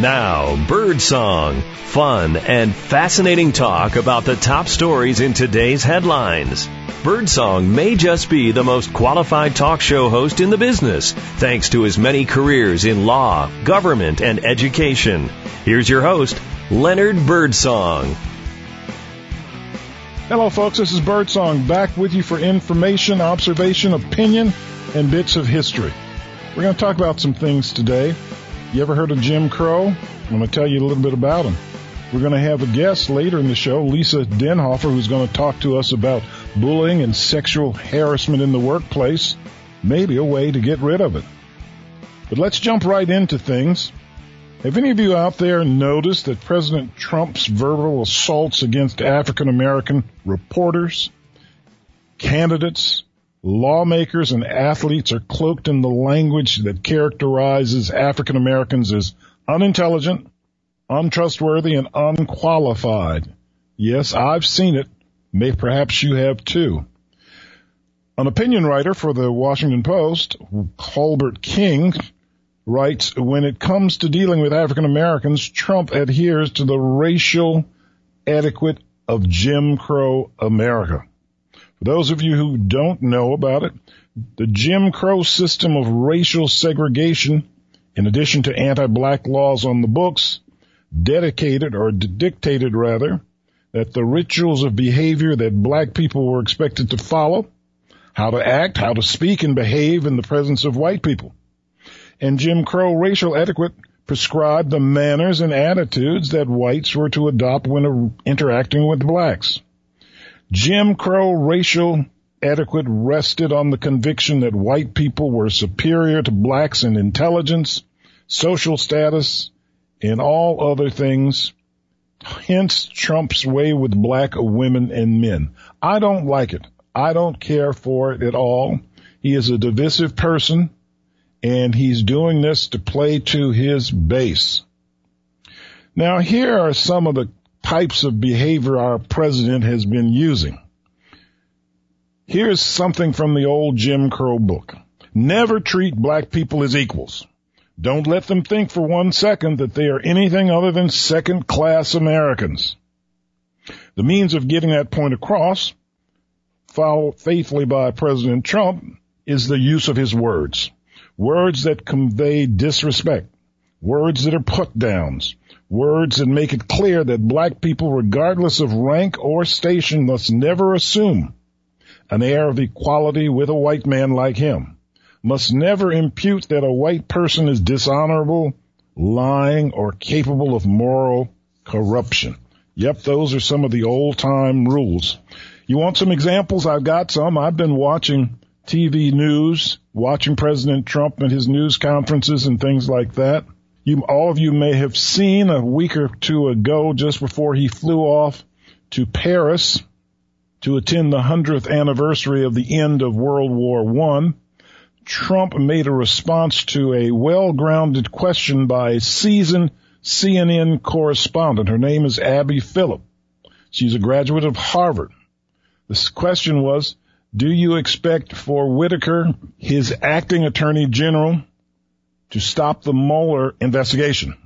Now, Birdsong. Fun and fascinating talk about the top stories in today's headlines. Birdsong may just be the most qualified talk show host in the business, thanks to his many careers in law, government, and education. Here's your host, Leonard Birdsong. Hello, folks. This is Birdsong back with you for information, observation, opinion, and bits of history. We're going to talk about some things today. You ever heard of Jim Crow? I'm going to tell you a little bit about him. We're going to have a guest later in the show, Lisa Denhofer, who's going to talk to us about bullying and sexual harassment in the workplace, maybe a way to get rid of it. But let's jump right into things. Have any of you out there noticed that President Trump's verbal assaults against African American reporters, candidates, lawmakers and athletes are cloaked in the language that characterizes African Americans as unintelligent, untrustworthy, and unqualified. Yes, I've seen it. May perhaps you have too. An opinion writer for the Washington Post, Colbert King, writes, when it comes to dealing with African Americans, Trump adheres to the racial etiquette of Jim Crow America. For those of you who don't know about it, the Jim Crow system of racial segregation, in addition to anti-black laws on the books, dedicated or dictated rather, that the rituals of behavior that black people were expected to follow, how to act, how to speak and behave in the presence of white people. And Jim Crow racial etiquette prescribed the manners and attitudes that whites were to adopt when interacting with blacks. Jim Crow racial etiquette rested on the conviction that white people were superior to blacks in intelligence, social status, and all other things. Hence Trump's way with black women and men. I don't like it. I don't care for it at all. He is a divisive person and he's doing this to play to his base. Now here are some of the types of behavior our president has been using. Here's something from the old Jim Crow book. Never treat black people as equals. Don't let them think for one second that they are anything other than second class Americans. The means of getting that point across, followed faithfully by President Trump, is the use of his words. Words that convey disrespect. Words that are put downs. Words that make it clear that black people, regardless of rank or station, must never assume an air of equality with a white man like him, must never impute that a white person is dishonorable, lying, or capable of moral corruption. Yep, those are some of the old time rules. You want some examples? I've got some. I've been watching TV news, watching President Trump and his news conferences and things like that. You, all of you may have seen a week or two ago, just before he flew off to Paris to attend the 100th anniversary of the end of World War One, Trump made a response to a well-grounded question by seasoned CNN correspondent. Her name is Abby Phillip. She's a graduate of Harvard. This question was, do you expect for Whitaker, his acting attorney general, to stop the Mueller investigation.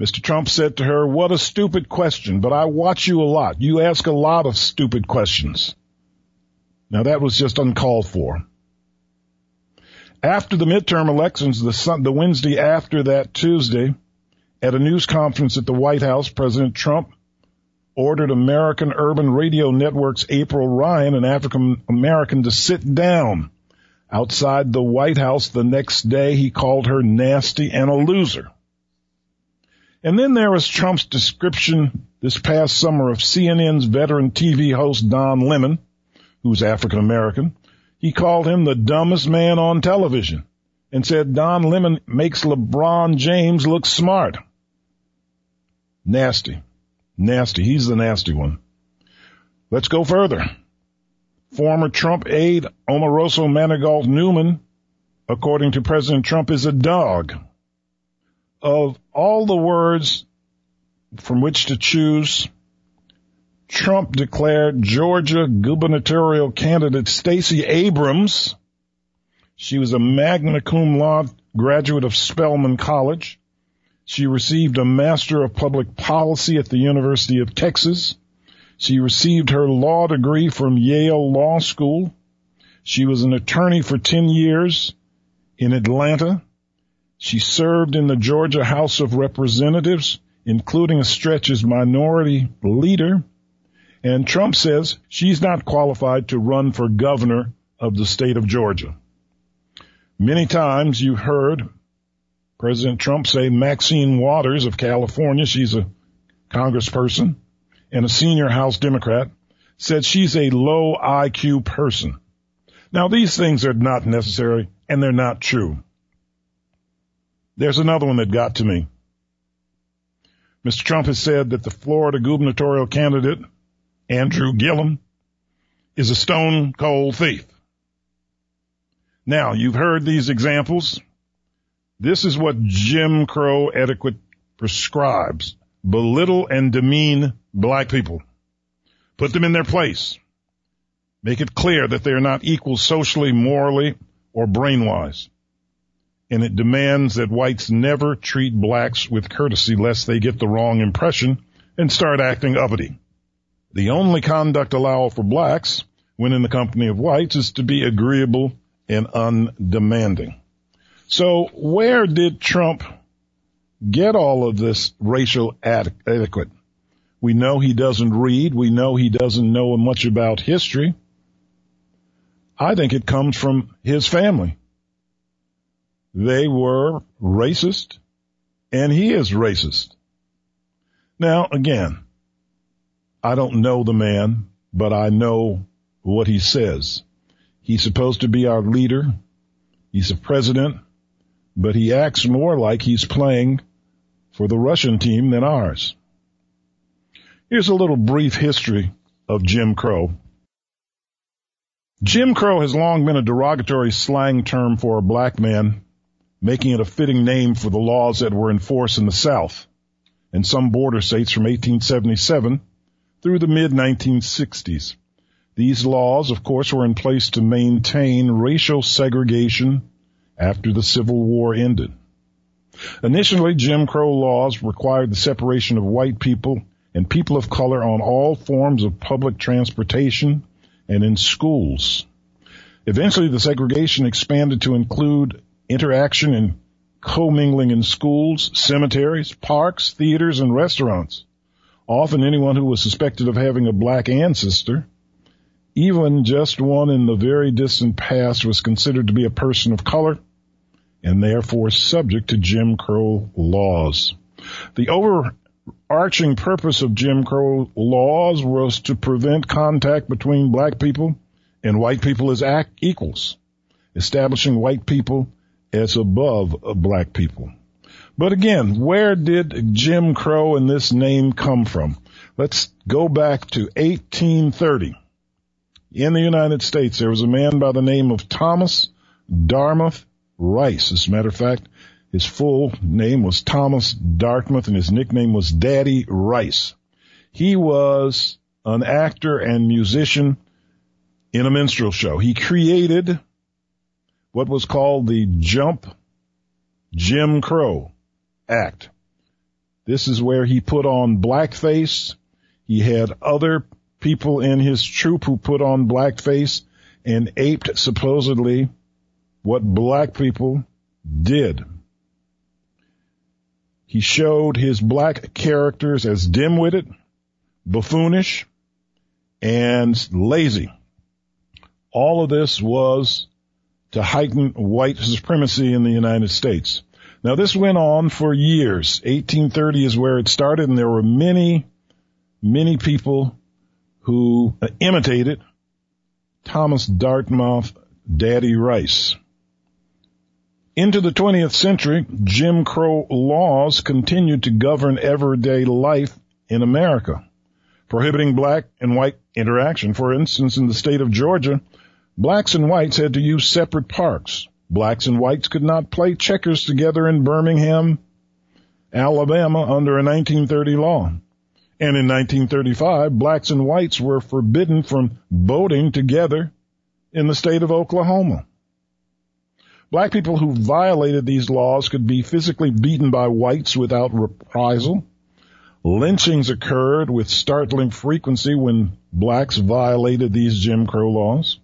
Mr. Trump said to her, what a stupid question, but I watch you a lot. You ask a lot of stupid questions. Now that was just uncalled for. After the midterm elections, the, the Wednesday after that Tuesday, at a news conference at the White House, President Trump ordered American Urban Radio Network's April Ryan, an African American, to sit down Outside the White House the next day, he called her nasty and a loser. And then there was Trump's description this past summer of CNN's veteran TV host Don Lemon, who's African American. He called him the dumbest man on television and said Don Lemon makes LeBron James look smart. Nasty. Nasty. He's the nasty one. Let's go further. Former Trump aide Omarosa Manigault Newman, according to President Trump, is a dog. Of all the words from which to choose, Trump declared Georgia gubernatorial candidate Stacey Abrams. She was a magna cum laude graduate of Spelman College. She received a Master of Public Policy at the University of Texas. She received her law degree from Yale Law School. She was an attorney for 10 years in Atlanta. She served in the Georgia House of Representatives, including a stretch as minority leader. And Trump says she's not qualified to run for governor of the state of Georgia. Many times you heard President Trump say Maxine Waters of California, she's a congressperson and a senior House Democrat, said she's a low IQ person. Now these things are not necessary and they're not true. There's another one that got to me. Mr. Trump has said that the Florida gubernatorial candidate, Andrew Gillum, is a stone cold thief. Now, you've heard these examples. This is what Jim Crow etiquette prescribes. Belittle and demean black people. Put them in their place. Make it clear that they are not equal socially, morally, or brain-wise. And it demands that whites never treat blacks with courtesy lest they get the wrong impression and start acting uppity. The only conduct allowable for blacks when in the company of whites is to be agreeable and undemanding. So where did Trump get all of this racial etiquette? We know he doesn't read. We know he doesn't know much about history. I think it comes from his family. They were racist and he is racist. Now again, I don't know the man, but I know what he says. He's supposed to be our leader. He's a president, but he acts more like he's playing for the Russian team than ours. Here's a little brief history of Jim Crow. Jim Crow has long been a derogatory slang term for a black man, making it a fitting name for the laws that were in force in the South and some border states from 1877 through the mid 1960s. These laws, of course, were in place to maintain racial segregation after the Civil War ended. Initially, Jim Crow laws required the separation of white people and people of color on all forms of public transportation and in schools. Eventually, the segregation expanded to include interaction and commingling in schools, cemeteries, parks, theaters, and restaurants. Often anyone who was suspected of having a black ancestor, even just one in the very distant past, was considered to be a person of color and therefore subject to Jim Crow laws. The overarching purpose of Jim Crow laws was to prevent contact between black people and white people as equals, establishing white people as above black people. But again, where did Jim Crow and this name come from? Let's go back to 1830. In the United States, there was a man by the name of Thomas Dartmouth Rice. As a matter of fact, his full name was Thomas Dartmouth and his nickname was Daddy Rice. He was an actor and musician in a minstrel show. He created what was called the Jump Jim Crow Act. This is where he put on blackface. He had other people in his troupe who put on blackface and aped supposedly what black people did. He showed his black characters as dim-witted, buffoonish, and lazy. All of this was to heighten white supremacy in the United States. Now this went on for years. 1830 is where it started and there were many, many people who imitated Thomas Dartmouth Daddy Rice. Into the 20th century, Jim Crow laws continued to govern everyday life in America, prohibiting black and white interaction. For instance, in the state of Georgia, blacks and whites had to use separate parks. Blacks and whites could not play checkers together in Birmingham, Alabama under a 1930 law. And in 1935, blacks and whites were forbidden from boating together in the state of Oklahoma. Black people who violated these laws could be physically beaten by whites without reprisal. Lynchings occurred with startling frequency when blacks violated these Jim Crow laws.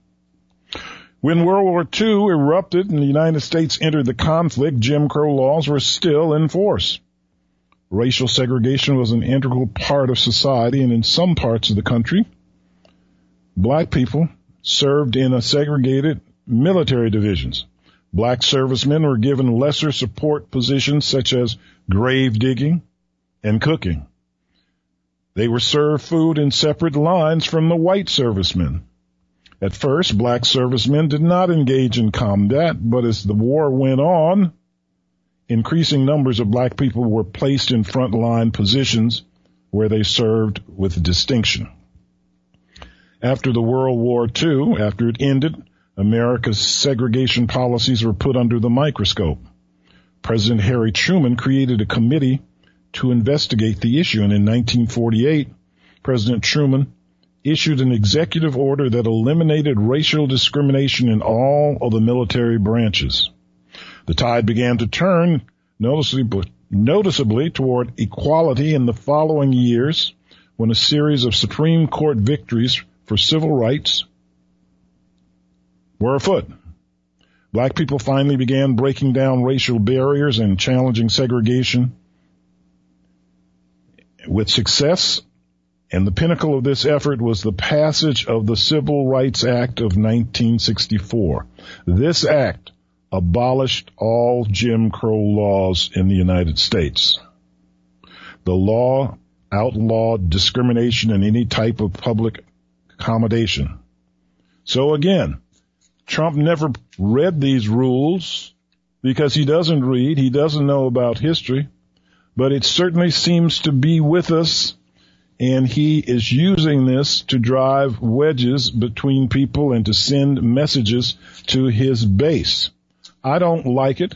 When World War II erupted and the United States entered the conflict, Jim Crow laws were still in force. Racial segregation was an integral part of society and in some parts of the country, black people served in segregated military divisions. Black servicemen were given lesser support positions such as grave digging and cooking. They were served food in separate lines from the white servicemen. At first, black servicemen did not engage in combat, but as the war went on, increasing numbers of black people were placed in frontline positions where they served with distinction. After the World War II, after it ended, America's segregation policies were put under the microscope. President Harry Truman created a committee to investigate the issue, and in 1948, President Truman issued an executive order that eliminated racial discrimination in all of the military branches. The tide began to turn noticeably, noticeably toward equality in the following years when a series of Supreme Court victories for civil rights were afoot. Black people finally began breaking down racial barriers and challenging segregation with success. And the pinnacle of this effort was the passage of the Civil Rights Act of 1964. This act abolished all Jim Crow laws in the United States. The law outlawed discrimination in any type of public accommodation. So again, Trump never read these rules because he doesn't read, he doesn't know about history, but it certainly seems to be with us and he is using this to drive wedges between people and to send messages to his base. I don't like it.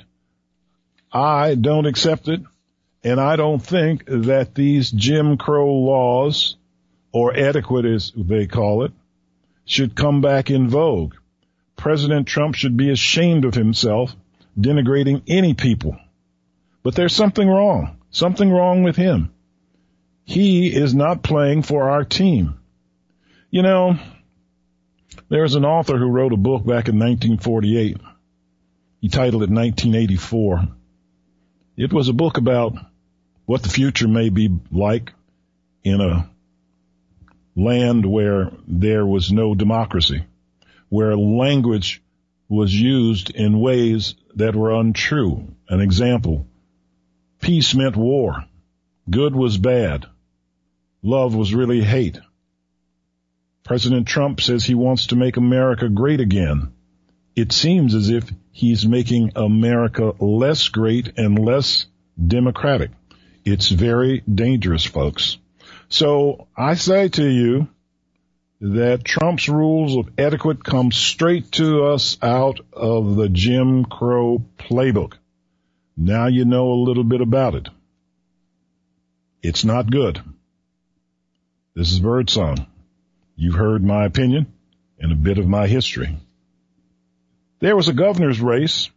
I don't accept it. And I don't think that these Jim Crow laws or adequate as they call it, should come back in vogue. President Trump should be ashamed of himself denigrating any people. But there's something wrong. Something wrong with him. He is not playing for our team. You know, there's an author who wrote a book back in 1948. He titled it 1984. It was a book about what the future may be like in a land where there was no democracy, where language was used in ways that were untrue. An example, peace meant war. Good was bad. Love was really hate. President Trump says he wants to make America great again. It seems as if he's making America less great and less democratic. It's very dangerous, folks. So I say to you that Trump's rules of etiquette come straight to us out of the Jim Crow playbook. Now you know a little bit about it. It's not good. This is Birdsong. You've heard my opinion and a bit of my history. There was a governor's race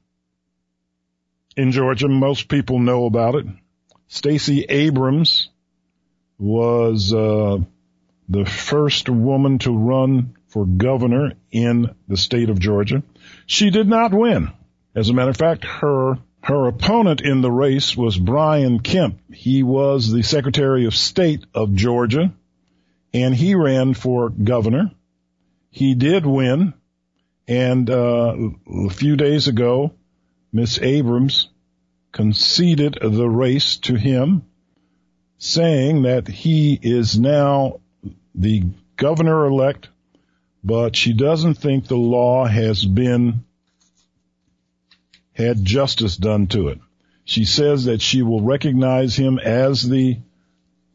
in Georgia. Most people know about it. Stacey Abrams was uh, the first woman to run for governor in the state of Georgia. She did not win. As a matter of fact, her her opponent in the race was Brian Kemp. He was the Secretary of State of Georgia, and he ran for governor. He did win, and uh, a few days ago, Miss Abrams conceded the race to him saying that he is now the governor elect, but she doesn't think the law has been had justice done to it. She says that she will recognize him as the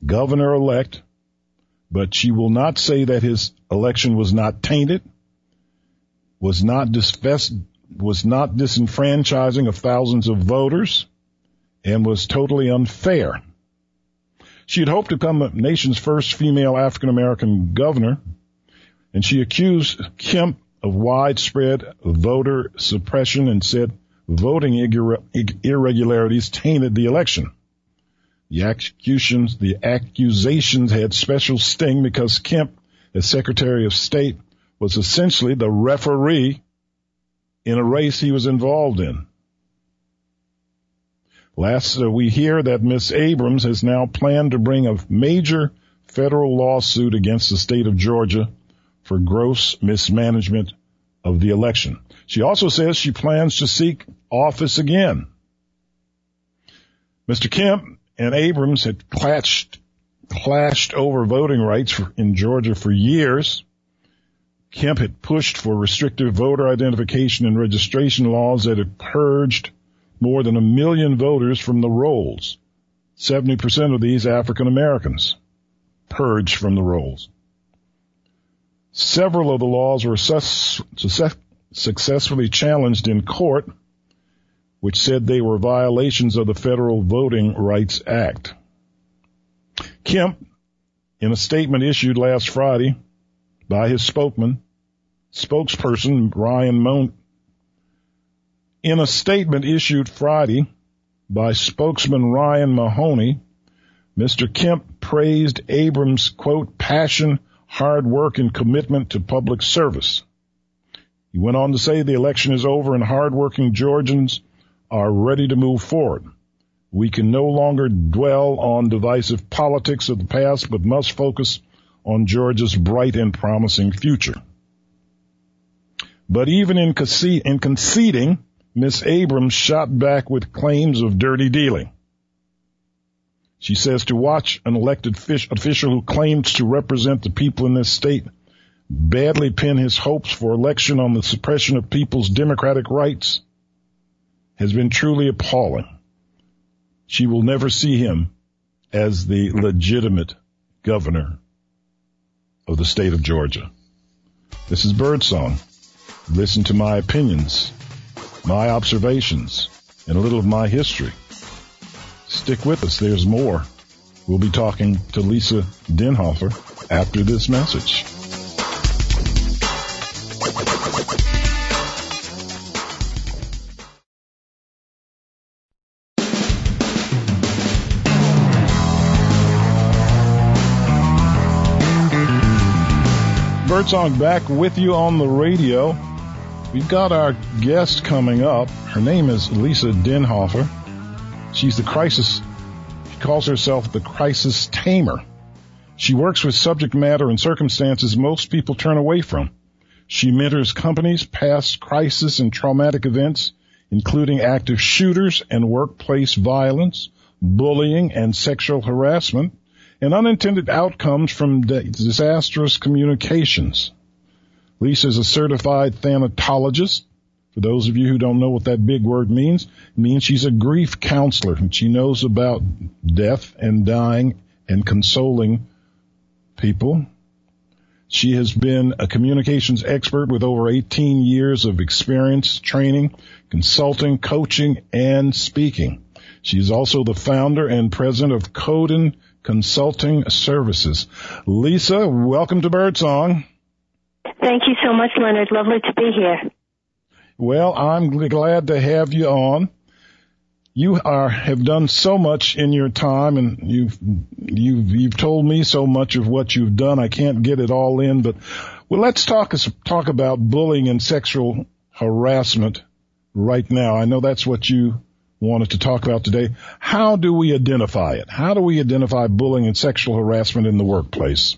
governor elect, but she will not say that his election was not tainted, was not was not disenfranchising of thousands of voters, and was totally unfair. She had hoped to become the nation's first female African American governor, and she accused Kemp of widespread voter suppression and said voting irregularities tainted the election. The accusations, the accusations had special sting because Kemp, as Secretary of State, was essentially the referee in a race he was involved in. Last, uh, we hear that Miss Abrams has now planned to bring a major federal lawsuit against the state of Georgia for gross mismanagement of the election. She also says she plans to seek office again. Mr. Kemp and Abrams had clashed, clashed over voting rights for, in Georgia for years. Kemp had pushed for restrictive voter identification and registration laws that had purged more than a million voters from the rolls. 70% of these African Americans purged from the rolls. Several of the laws were sus- successfully challenged in court, which said they were violations of the Federal Voting Rights Act. Kemp, in a statement issued last Friday by his spokesman, spokesperson Ryan in a statement issued Friday by spokesman Ryan Mahoney, Mr. Kemp praised Abrams' quote, passion, hard work, and commitment to public service. He went on to say the election is over and hardworking Georgians are ready to move forward. We can no longer dwell on divisive politics of the past, but must focus on Georgia's bright and promising future. But even in, conce- in conceding, Miss Abrams shot back with claims of dirty dealing. She says to watch an elected official who claims to represent the people in this state badly pin his hopes for election on the suppression of people's democratic rights has been truly appalling. She will never see him as the legitimate governor of the state of Georgia. This is Birdsong. Listen to my opinions, my observations, and a little of my history. Stick with us. There's more. We'll be talking to Lisa Denhofer after this message. Birdsong back with you on the radio. We've got our guest coming up. Her name is Lisa Denhofer. She's the crisis, she calls herself the crisis tamer. She works with subject matter and circumstances most people turn away from. She mentors companies past crisis and traumatic events, including active shooters and workplace violence, bullying and sexual harassment, and unintended outcomes from disastrous communications. Lisa is a certified thanatologist. For those of you who don't know what that big word means, it means she's a grief counselor and she knows about death and dying and consoling people. She has been a communications expert with over 18 years of experience training, consulting, coaching, and speaking. She is also the founder and president of Koden Consulting Services. Lisa, welcome to Birdsong. Thank you so much, Leonard. Lovely to be here. Well, I'm glad to have you on. You are have done so much in your time, and you've you've you've told me so much of what you've done. I can't get it all in, but well, let's talk talk about bullying and sexual harassment right now. I know that's what you wanted to talk about today. How do we identify it? How do we identify bullying and sexual harassment in the workplace?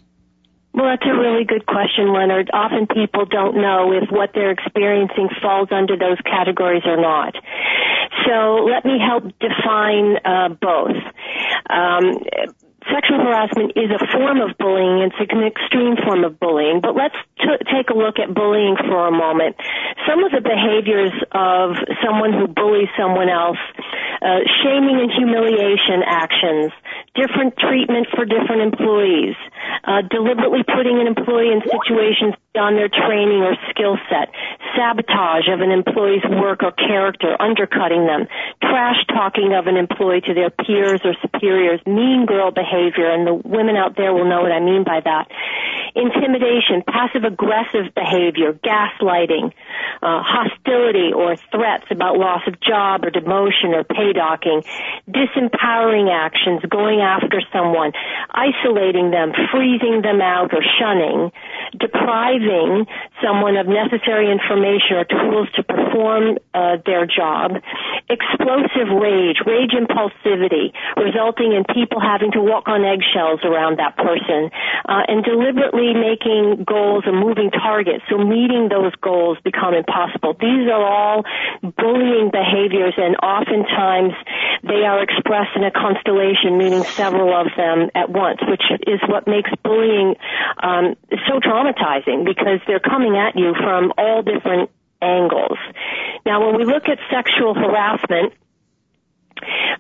Well, that's a really good question, Leonard. Often people don't know if what they're experiencing falls under those categories or not. So let me help define uh, both. Um, sexual harassment is a form of bullying. It's an extreme form of bullying. But let's t- take a look at bullying for a moment. Some of the behaviors of someone who bullies someone else, uh, shaming and humiliation actions, different treatment for different employees, uh, deliberately putting an employee in situations on their training or skill set, sabotage of an employee's work or character, undercutting them, trash talking of an employee to their peers or superiors, mean girl behavior, and the women out there will know what I mean by that. Intimidation, passive aggressive behavior, gaslighting, uh, hostility or threats about loss of job or demotion or pay docking, disempowering actions, going after someone, isolating them, freezing them out or shunning, depriving someone of necessary information or tools to perform uh, their job, explosive rage, rage impulsivity, resulting in people having to walk on eggshells around that person, uh, and deliberately making goals a moving target, so meeting those goals become impossible. These are all bullying behaviors, and oftentimes they are expressed in a constellation, meaning several of them at once, which is what makes bullying um, so traumatizing because they're coming at you from all different angles. Now, when we look at sexual harassment,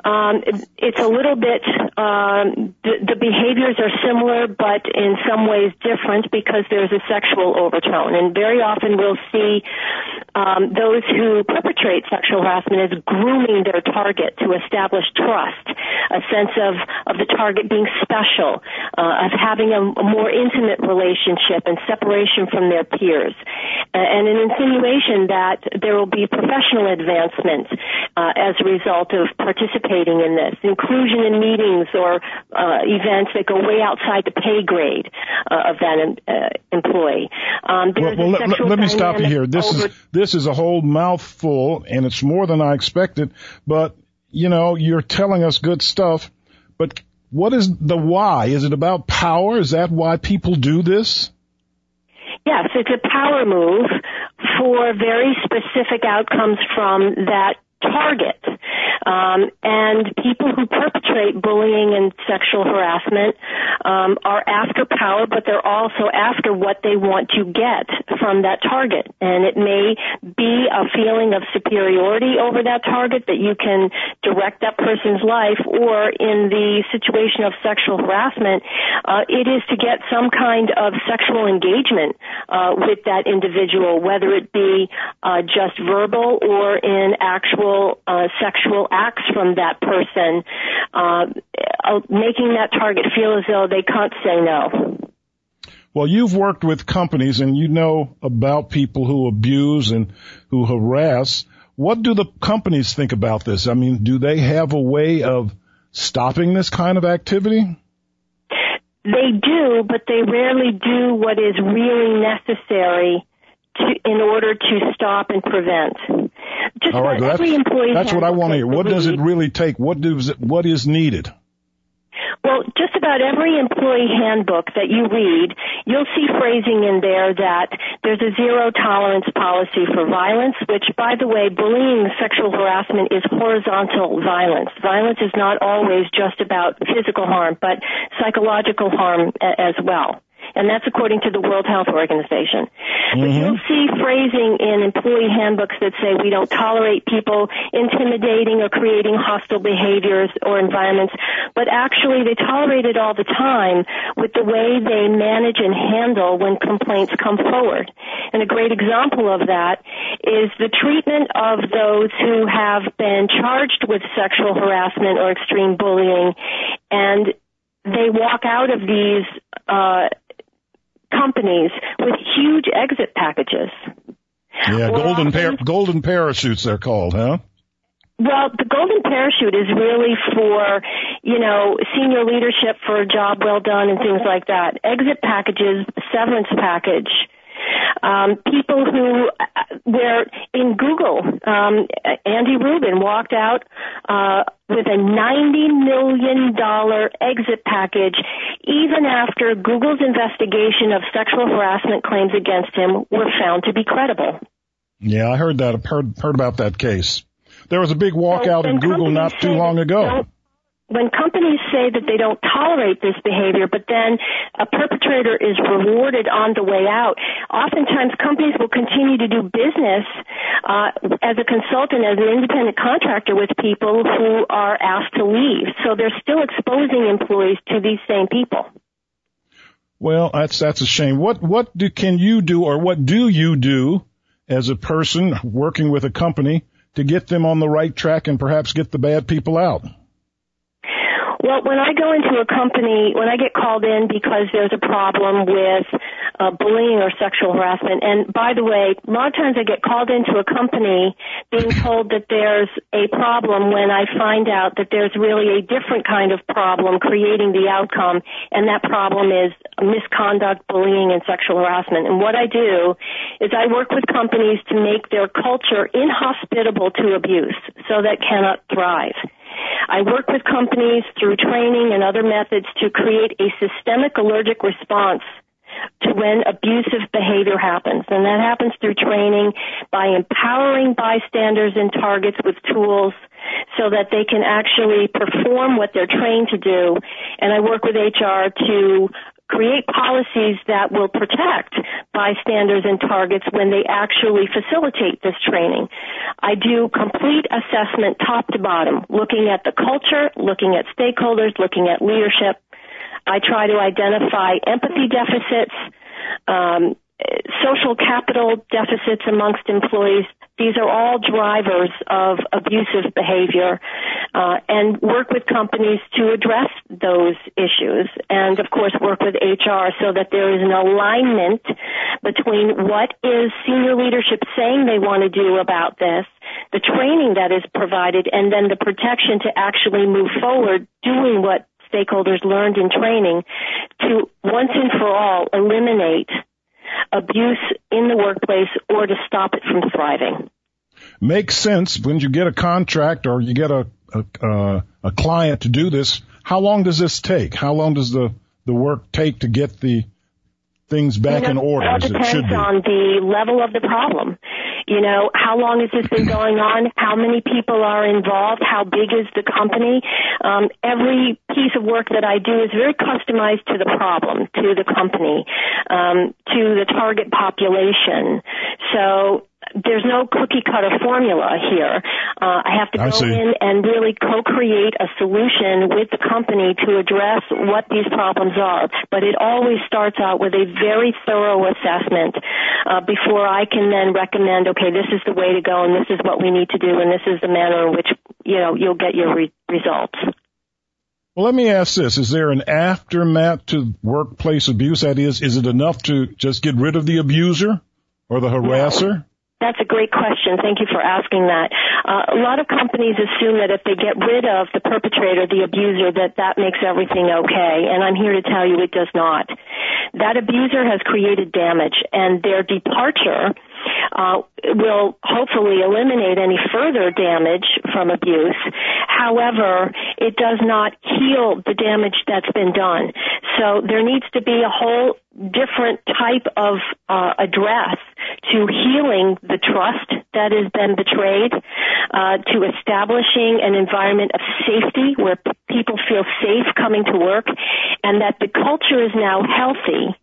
um, it's a little bit um, the, the behaviors are similar, but in some ways different because there's a sexual overtone. And very often we'll see um, those who perpetrate sexual harassment as grooming their target to establish trust, a sense of of the target being special, uh, of having a, a more intimate relationship and separation from their peers, and an insinuation that there will be professional advancement uh, as a result of participating in this, inclusion in meetings or uh, events that go way outside the pay grade uh, of that uh, employee. Um, well, well let, let, me stop you here. This over- is this is a whole mouthful, and it's more than I expected. But you know, you're telling us good stuff, but what is the why? Is it about power? Is that why people do this? Yes, it's a power move for very specific outcomes from that target. Um, and people who perpetrate bullying and sexual harassment um, are after power, but they're also after what they want to get from that target. And it may be a feeling of superiority over that target that you can direct that person's life, or in the situation of sexual harassment, uh, it is to get some kind of sexual engagement uh, with that individual, whether it be uh, just verbal or in actual uh, sexual acts from that person, uh, uh, making that target feel as though they can't say no. Well, you've worked with companies and you know about people who abuse and who harass. What do the companies think about this? I mean, do they have a way of stopping this kind of activity? They do, but they rarely do what is really necessary to, in order to stop and prevent. Just All right, every employee that's what I want to hear. What does it really take? What does it, what is needed? Well, just about every employee handbook that you read, you'll see phrasing in there that there's a zero tolerance policy for violence, which by the way, bullying sexual harassment is horizontal violence. Violence is not always just about physical harm, but psychological harm as well and that's according to the World Health Organization. Mm-hmm. But you'll see phrasing in employee handbooks that say we don't tolerate people intimidating or creating hostile behaviors or environments, but actually they tolerate it all the time with the way they manage and handle when complaints come forward. And a great example of that is the treatment of those who have been charged with sexual harassment or extreme bullying and they walk out of these uh, companies with huge exit packages. Yeah, golden par- golden parachutes they're called, huh? Well, the golden parachute is really for, you know, senior leadership for a job well done and things like that. Exit packages, severance package, um, people who were in Google, um, Andy Rubin walked out uh, with a $90 million exit package even after Google's investigation of sexual harassment claims against him were found to be credible. Yeah, I heard that. I heard, heard about that case. There was a big walkout so, in Google not too long ago when companies say that they don't tolerate this behavior, but then a perpetrator is rewarded on the way out, oftentimes companies will continue to do business uh, as a consultant, as an independent contractor with people who are asked to leave. So they're still exposing employees to these same people. Well, that's that's a shame. What what do can you do, or what do you do as a person working with a company to get them on the right track and perhaps get the bad people out? Well, when I go into a company, when I get called in because there's a problem with uh, bullying or sexual harassment, and by the way, a lot of times I get called into a company being told that there's a problem when I find out that there's really a different kind of problem creating the outcome, and that problem is misconduct, bullying, and sexual harassment. And what I do is I work with companies to make their culture inhospitable to abuse so that cannot thrive. I work with companies through training and other methods to create a systemic allergic response to when abusive behavior happens. And that happens through training by empowering bystanders and targets with tools so that they can actually perform what they're trained to do. And I work with HR to create policies that will protect bystanders and targets when they actually facilitate this training. I do complete assessment top to bottom, looking at the culture, looking at stakeholders, looking at leadership. I try to identify empathy deficits, um, social capital deficits amongst employees. These are all drivers of abusive behavior, uh, and work with companies to address those issues. And of course, work with HR so that there is an alignment between what is senior leadership saying they want to do about this, the training that is provided, and then the protection to actually move forward doing what stakeholders learned in training to once and for all eliminate abuse in the workplace or to stop it from thriving. Makes sense when you get a contract or you get a a, uh, a client to do this. How long does this take? How long does the the work take to get the things back you know, in order as it depends should be? on the level of the problem. You know, how long has this been going on? How many people are involved? How big is the company? Um, every piece of work that I do is very customized to the problem, to the company, um, to the target population. So there's no cookie cutter formula here. Uh, I have to I go see. in and really co-create a solution with the company to address what these problems are. But it always starts out with a very thorough assessment uh, before I can then recommend, okay, this is the way to go, and this is what we need to do, and this is the manner in which you know you'll get your re- results. Well, let me ask this. Is there an aftermath to workplace abuse? That is, is it enough to just get rid of the abuser or the harasser? That's a great question. Thank you for asking that. Uh, a lot of companies assume that if they get rid of the perpetrator, the abuser, that that makes everything okay. And I'm here to tell you it does not. That abuser has created damage and their departure uh, will hopefully eliminate any further damage from abuse. However, it does not heal the damage that's been done. So there needs to be a whole different type of uh, address to healing the trust that has been betrayed, uh, to establishing an environment of safety where p- people feel safe coming to work, and that the culture is now healthy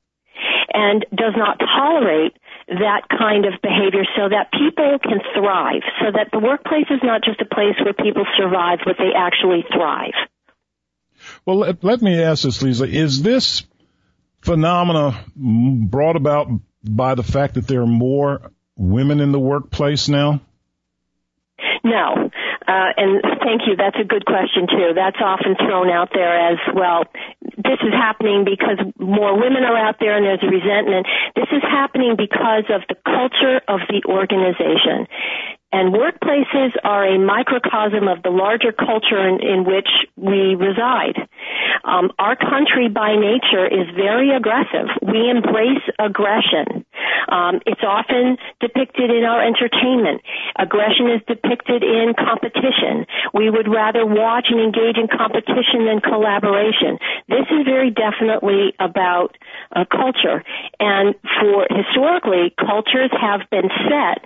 and does not tolerate that kind of behavior so that people can thrive, so that the workplace is not just a place where people survive, but they actually thrive. Well, let, let me ask this, Lisa. Is this phenomena brought about by the fact that there are more women in the workplace now? No. Uh, and thank you. That's a good question too. That's often thrown out there as well. This is happening because more women are out there and there's a resentment. This is happening because of the culture of the organization. And workplaces are a microcosm of the larger culture in, in which we reside. Um, our country by nature is very aggressive. We embrace aggression. Um, it's often depicted in our entertainment. Aggression is depicted in competition. We would rather watch and engage in competition than collaboration. This is very definitely about uh, culture. And for historically, cultures have been set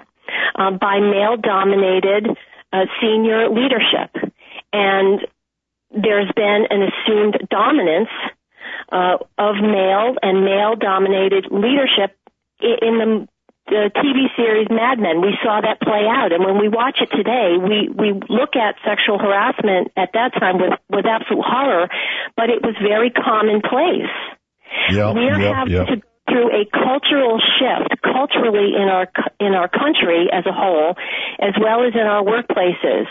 um, by male dominated uh, senior leadership. And there's been an assumed dominance uh, of male and male dominated leadership in the the TV series Mad Men, we saw that play out. And when we watch it today, we, we look at sexual harassment at that time with, with absolute horror, but it was very commonplace. Yep, We're yep, having yep. to through a cultural shift culturally in our in our country as a whole as well as in our workplaces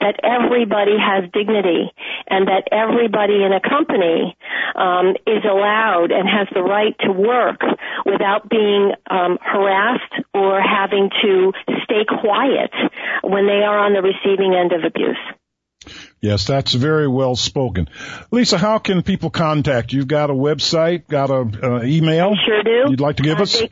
that everybody has dignity and that everybody in a company um, is allowed and has the right to work without being um, harassed or having to stay quiet when they are on the receiving end of abuse. Yes, that's very well spoken. Lisa, how can people contact you? You've got a website, got a uh, email? Sure do. You'd like to give Uh, us? They,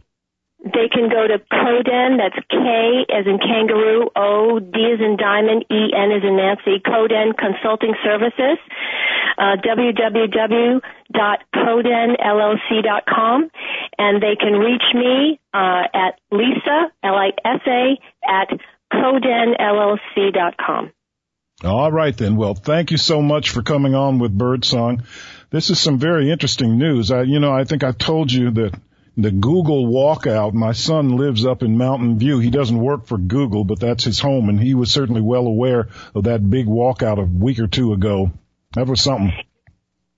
they can go to Koden, that's K as in kangaroo, O, D as in diamond, E, N as in Nancy, Koden Consulting Services, uh, www.kodenllc.com, and they can reach me uh, at Lisa, L-I-S-A, at kodenllc.com. All right then. Well, thank you so much for coming on with Birdsong. This is some very interesting news. I, you know, I think I told you that the Google walkout, my son lives up in Mountain View. He doesn't work for Google, but that's his home and he was certainly well aware of that big walkout a week or two ago. That was something.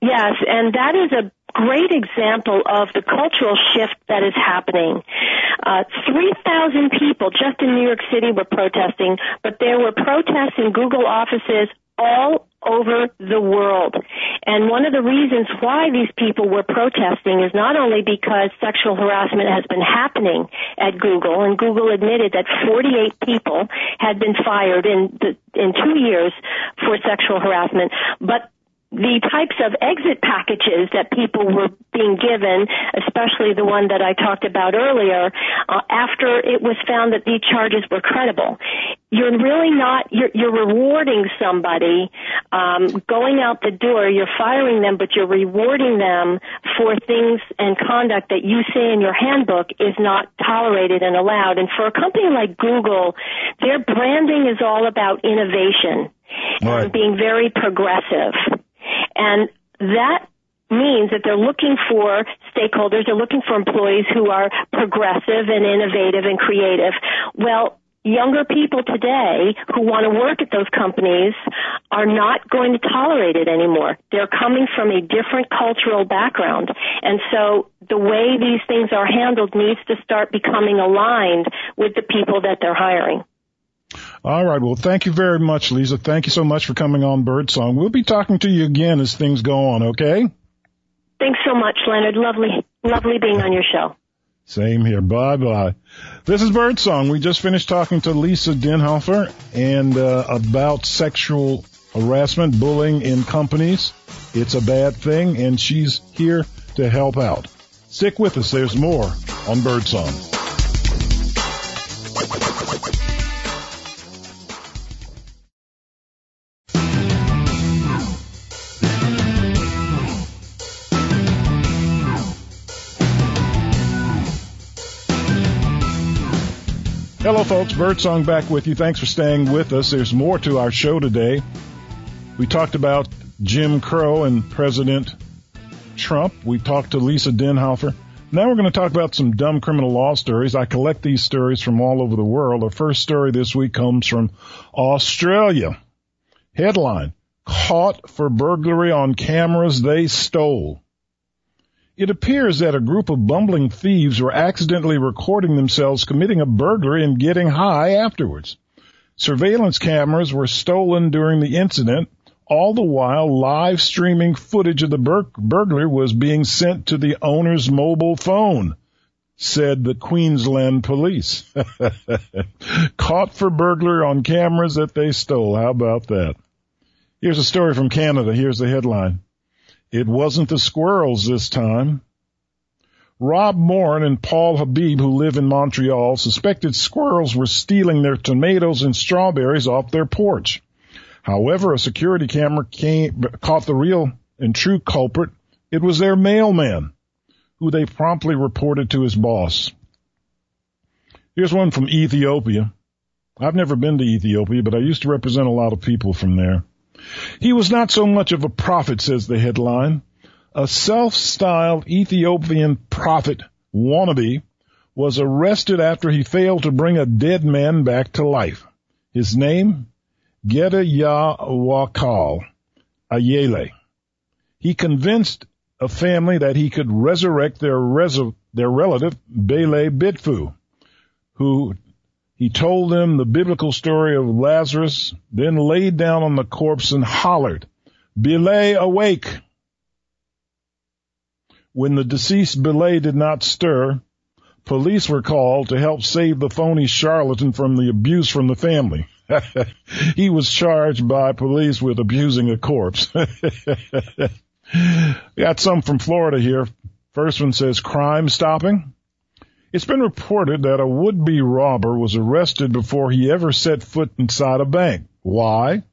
Yes, and that is a great example of the cultural shift that is happening. Uh, 3,000 people just in New York City were protesting, but there were protests in Google offices all over the world. And one of the reasons why these people were protesting is not only because sexual harassment has been happening at Google, and Google admitted that 48 people had been fired in the, in two years for sexual harassment, but the types of exit packages that people were being given, especially the one that I talked about earlier, uh, after it was found that these charges were credible. You're really not, you're, you're rewarding somebody, um, going out the door, you're firing them, but you're rewarding them for things and conduct that you say in your handbook is not tolerated and allowed. And for a company like Google, their branding is all about innovation Right. and being very progressive. And that means that they're looking for stakeholders, they're looking for employees who are progressive and innovative and creative. Well, younger people today who want to work at those companies are not going to tolerate it anymore. They're coming from a different cultural background. And so the way these things are handled needs to start becoming aligned with the people that they're hiring. All right. Well, thank you very much, Lisa. Thank you so much for coming on Birdsong. We'll be talking to you again as things go on, okay? Thanks so much, Leonard. Lovely, lovely being on your show. Same here. Bye bye. This is Birdsong. We just finished talking to Lisa Denhofer and uh, about sexual harassment, bullying in companies. It's a bad thing, and she's here to help out. Stick with us. There's more on Birdsong. Hello folks, Birdsong back with you. Thanks for staying with us. There's more to our show today. We talked about Jim Crow and President Trump. We talked to Lisa Denhofer. Now we're going to talk about some dumb criminal law stories. I collect these stories from all over the world. The first story this week comes from Australia. Headline, caught for burglary on cameras they stole. It appears that a group of bumbling thieves were accidentally recording themselves committing a burglary and getting high afterwards. Surveillance cameras were stolen during the incident. All the while, live streaming footage of the bur- burglary was being sent to the owner's mobile phone, said the Queensland police. Caught for burglary on cameras that they stole. How about that? Here's a story from Canada. Here's the headline. It wasn't the squirrels this time. Rob Morin and Paul Habib, who live in Montreal, suspected squirrels were stealing their tomatoes and strawberries off their porch. However, a security camera came, caught the real and true culprit. It was their mailman, who they promptly reported to his boss. Here's one from Ethiopia. I've never been to Ethiopia, but I used to represent a lot of people from there. He was not so much of a prophet, says the headline. A self-styled Ethiopian prophet wannabe was arrested after he failed to bring a dead man back to life. His name? Geda Yawakal Ayele. He convinced a family that he could resurrect their their relative, Bele Bitfu, who he told them the biblical story of Lazarus, then laid down on the corpse and hollered, Belay awake! When the deceased Belay did not stir, police were called to help save the phony charlatan from the abuse from the family. he was charged by police with abusing a corpse. Got some from Florida here. First one says crime stopping. It's been reported that a would-be robber was arrested before he ever set foot inside a bank. Why?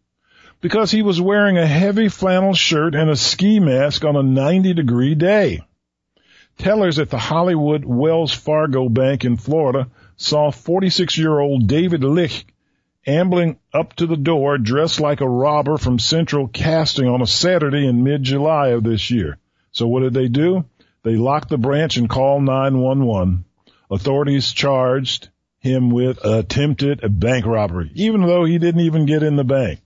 Because he was wearing a heavy flannel shirt and a ski mask on a 90 degree day. Tellers at the Hollywood Wells Fargo Bank in Florida saw 46 year old David Licht ambling up to the door dressed like a robber from Central Casting on a Saturday in mid-July of this year. So what did they do? They locked the branch and called 911. Authorities charged him with attempted bank robbery, even though he didn't even get in the bank.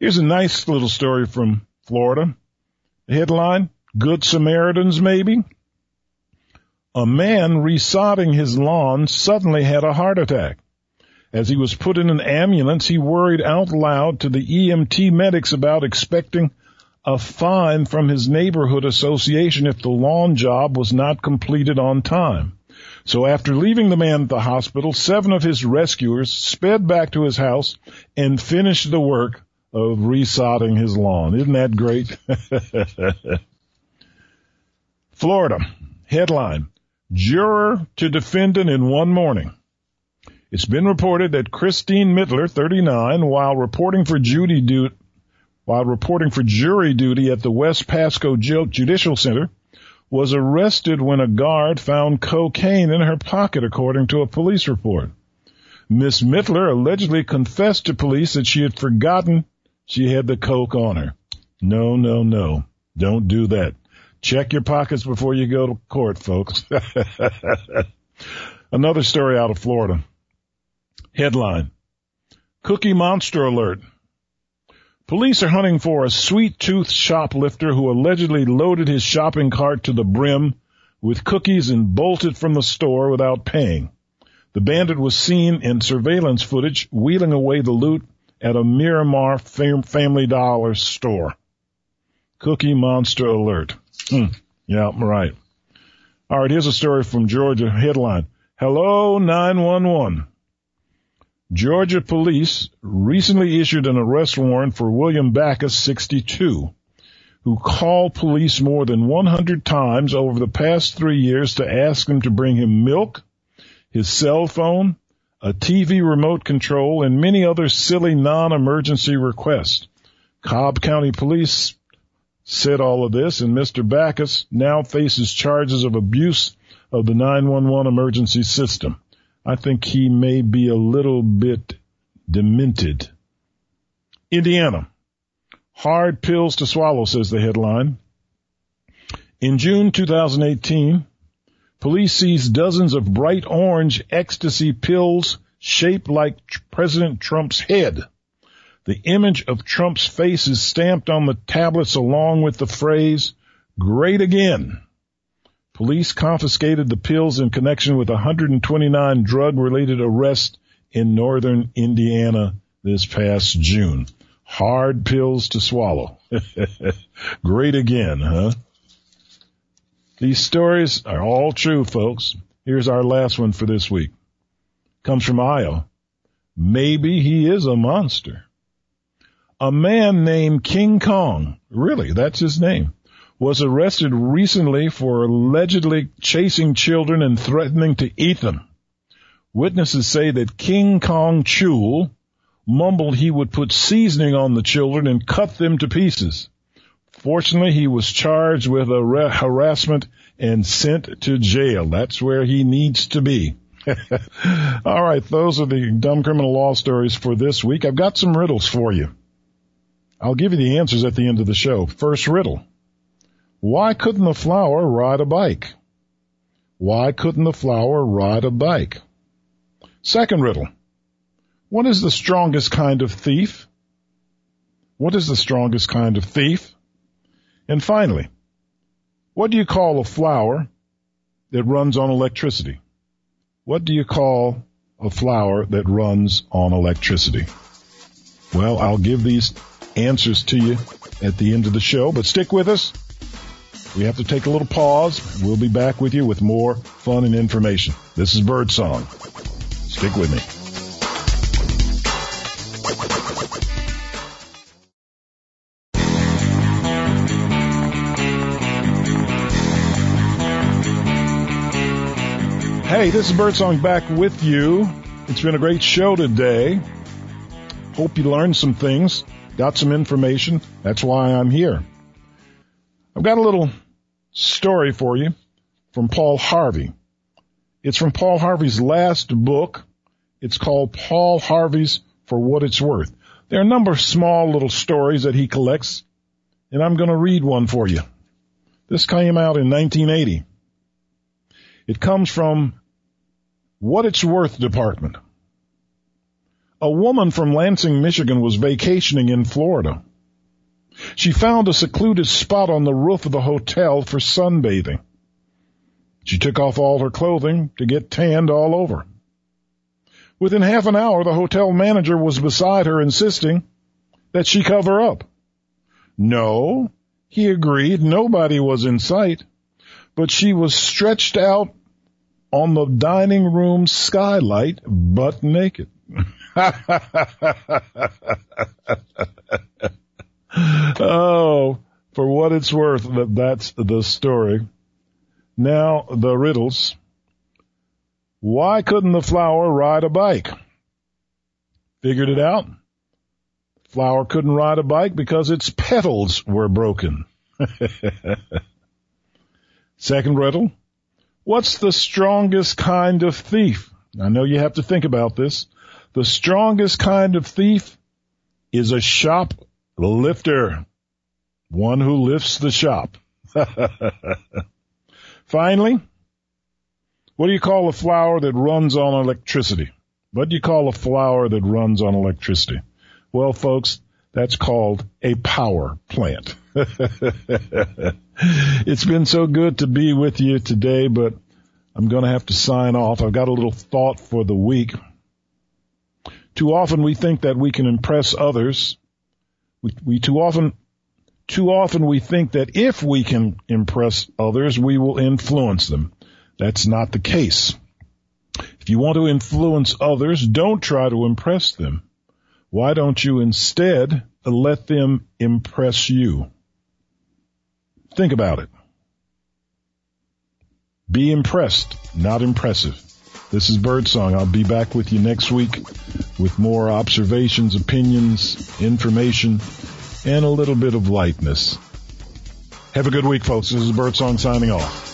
Here's a nice little story from Florida. The headline, Good Samaritans maybe? A man resodding his lawn suddenly had a heart attack. As he was put in an ambulance, he worried out loud to the EMT medics about expecting a fine from his neighborhood association if the lawn job was not completed on time. So after leaving the man at the hospital, seven of his rescuers sped back to his house and finished the work of resodding his lawn. Isn't that great? Florida. Headline. Juror to defendant in one morning. It's been reported that Christine Mittler, 39, while reporting for Judy du- while reporting for jury duty at the West Pasco Judicial Center, was arrested when a guard found cocaine in her pocket, according to a police report. Miss Mittler allegedly confessed to police that she had forgotten she had the coke on her. No, no, no. Don't do that. Check your pockets before you go to court, folks. Another story out of Florida. Headline. Cookie Monster Alert. Police are hunting for a sweet tooth shoplifter who allegedly loaded his shopping cart to the brim with cookies and bolted from the store without paying. The bandit was seen in surveillance footage wheeling away the loot at a Miramar fam- Family Dollar store. Cookie Monster Alert. Hmm. Yeah, right. All right, here's a story from Georgia headline. Hello 911. Georgia police recently issued an arrest warrant for William Backus, 62, who called police more than 100 times over the past three years to ask them to bring him milk, his cell phone, a TV remote control, and many other silly non-emergency requests. Cobb County Police said all of this, and Mr. Backus now faces charges of abuse of the 911 emergency system. I think he may be a little bit demented. Indiana. Hard pills to swallow, says the headline. In June 2018, police seized dozens of bright orange ecstasy pills shaped like President Trump's head. The image of Trump's face is stamped on the tablets along with the phrase, great again. Police confiscated the pills in connection with 129 drug-related arrests in northern Indiana this past June. Hard pills to swallow. Great again, huh? These stories are all true, folks. Here's our last one for this week. Comes from Iowa. Maybe he is a monster. A man named King Kong, really, that's his name, was arrested recently for allegedly chasing children and threatening to eat them. Witnesses say that King Kong Chul mumbled he would put seasoning on the children and cut them to pieces. Fortunately, he was charged with a harassment and sent to jail. That's where he needs to be. All right, those are the dumb criminal law stories for this week. I've got some riddles for you. I'll give you the answers at the end of the show. First riddle. Why couldn't the flower ride a bike? Why couldn't the flower ride a bike? Second riddle. What is the strongest kind of thief? What is the strongest kind of thief? And finally, what do you call a flower that runs on electricity? What do you call a flower that runs on electricity? Well, I'll give these answers to you at the end of the show, but stick with us. We have to take a little pause. We'll be back with you with more fun and information. This is Birdsong. Stick with me. Hey, this is Birdsong back with you. It's been a great show today. Hope you learned some things, got some information. That's why I'm here. I've got a little story for you from Paul Harvey. It's from Paul Harvey's last book. It's called Paul Harvey's For What It's Worth. There are a number of small little stories that he collects, and I'm going to read one for you. This came out in 1980. It comes from What It's Worth Department. A woman from Lansing, Michigan was vacationing in Florida. She found a secluded spot on the roof of the hotel for sunbathing. She took off all her clothing to get tanned all over. Within half an hour, the hotel manager was beside her insisting that she cover up. No, he agreed, nobody was in sight, but she was stretched out on the dining room skylight, butt naked. oh, for what it's worth, that's the story. Now, the riddles. Why couldn't the flower ride a bike? Figured it out. Flower couldn't ride a bike because its petals were broken. Second riddle. What's the strongest kind of thief? I know you have to think about this. The strongest kind of thief is a shop lifter. One who lifts the shop. Finally, what do you call a flower that runs on electricity? What do you call a flower that runs on electricity? Well, folks, that's called a power plant. it's been so good to be with you today, but I'm going to have to sign off. I've got a little thought for the week. Too often we think that we can impress others. We, we too often, too often we think that if we can impress others, we will influence them. That's not the case. If you want to influence others, don't try to impress them. Why don't you instead let them impress you? Think about it. Be impressed, not impressive. This is Birdsong. I'll be back with you next week with more observations, opinions, information, and a little bit of lightness. Have a good week, folks. This is Birdsong signing off.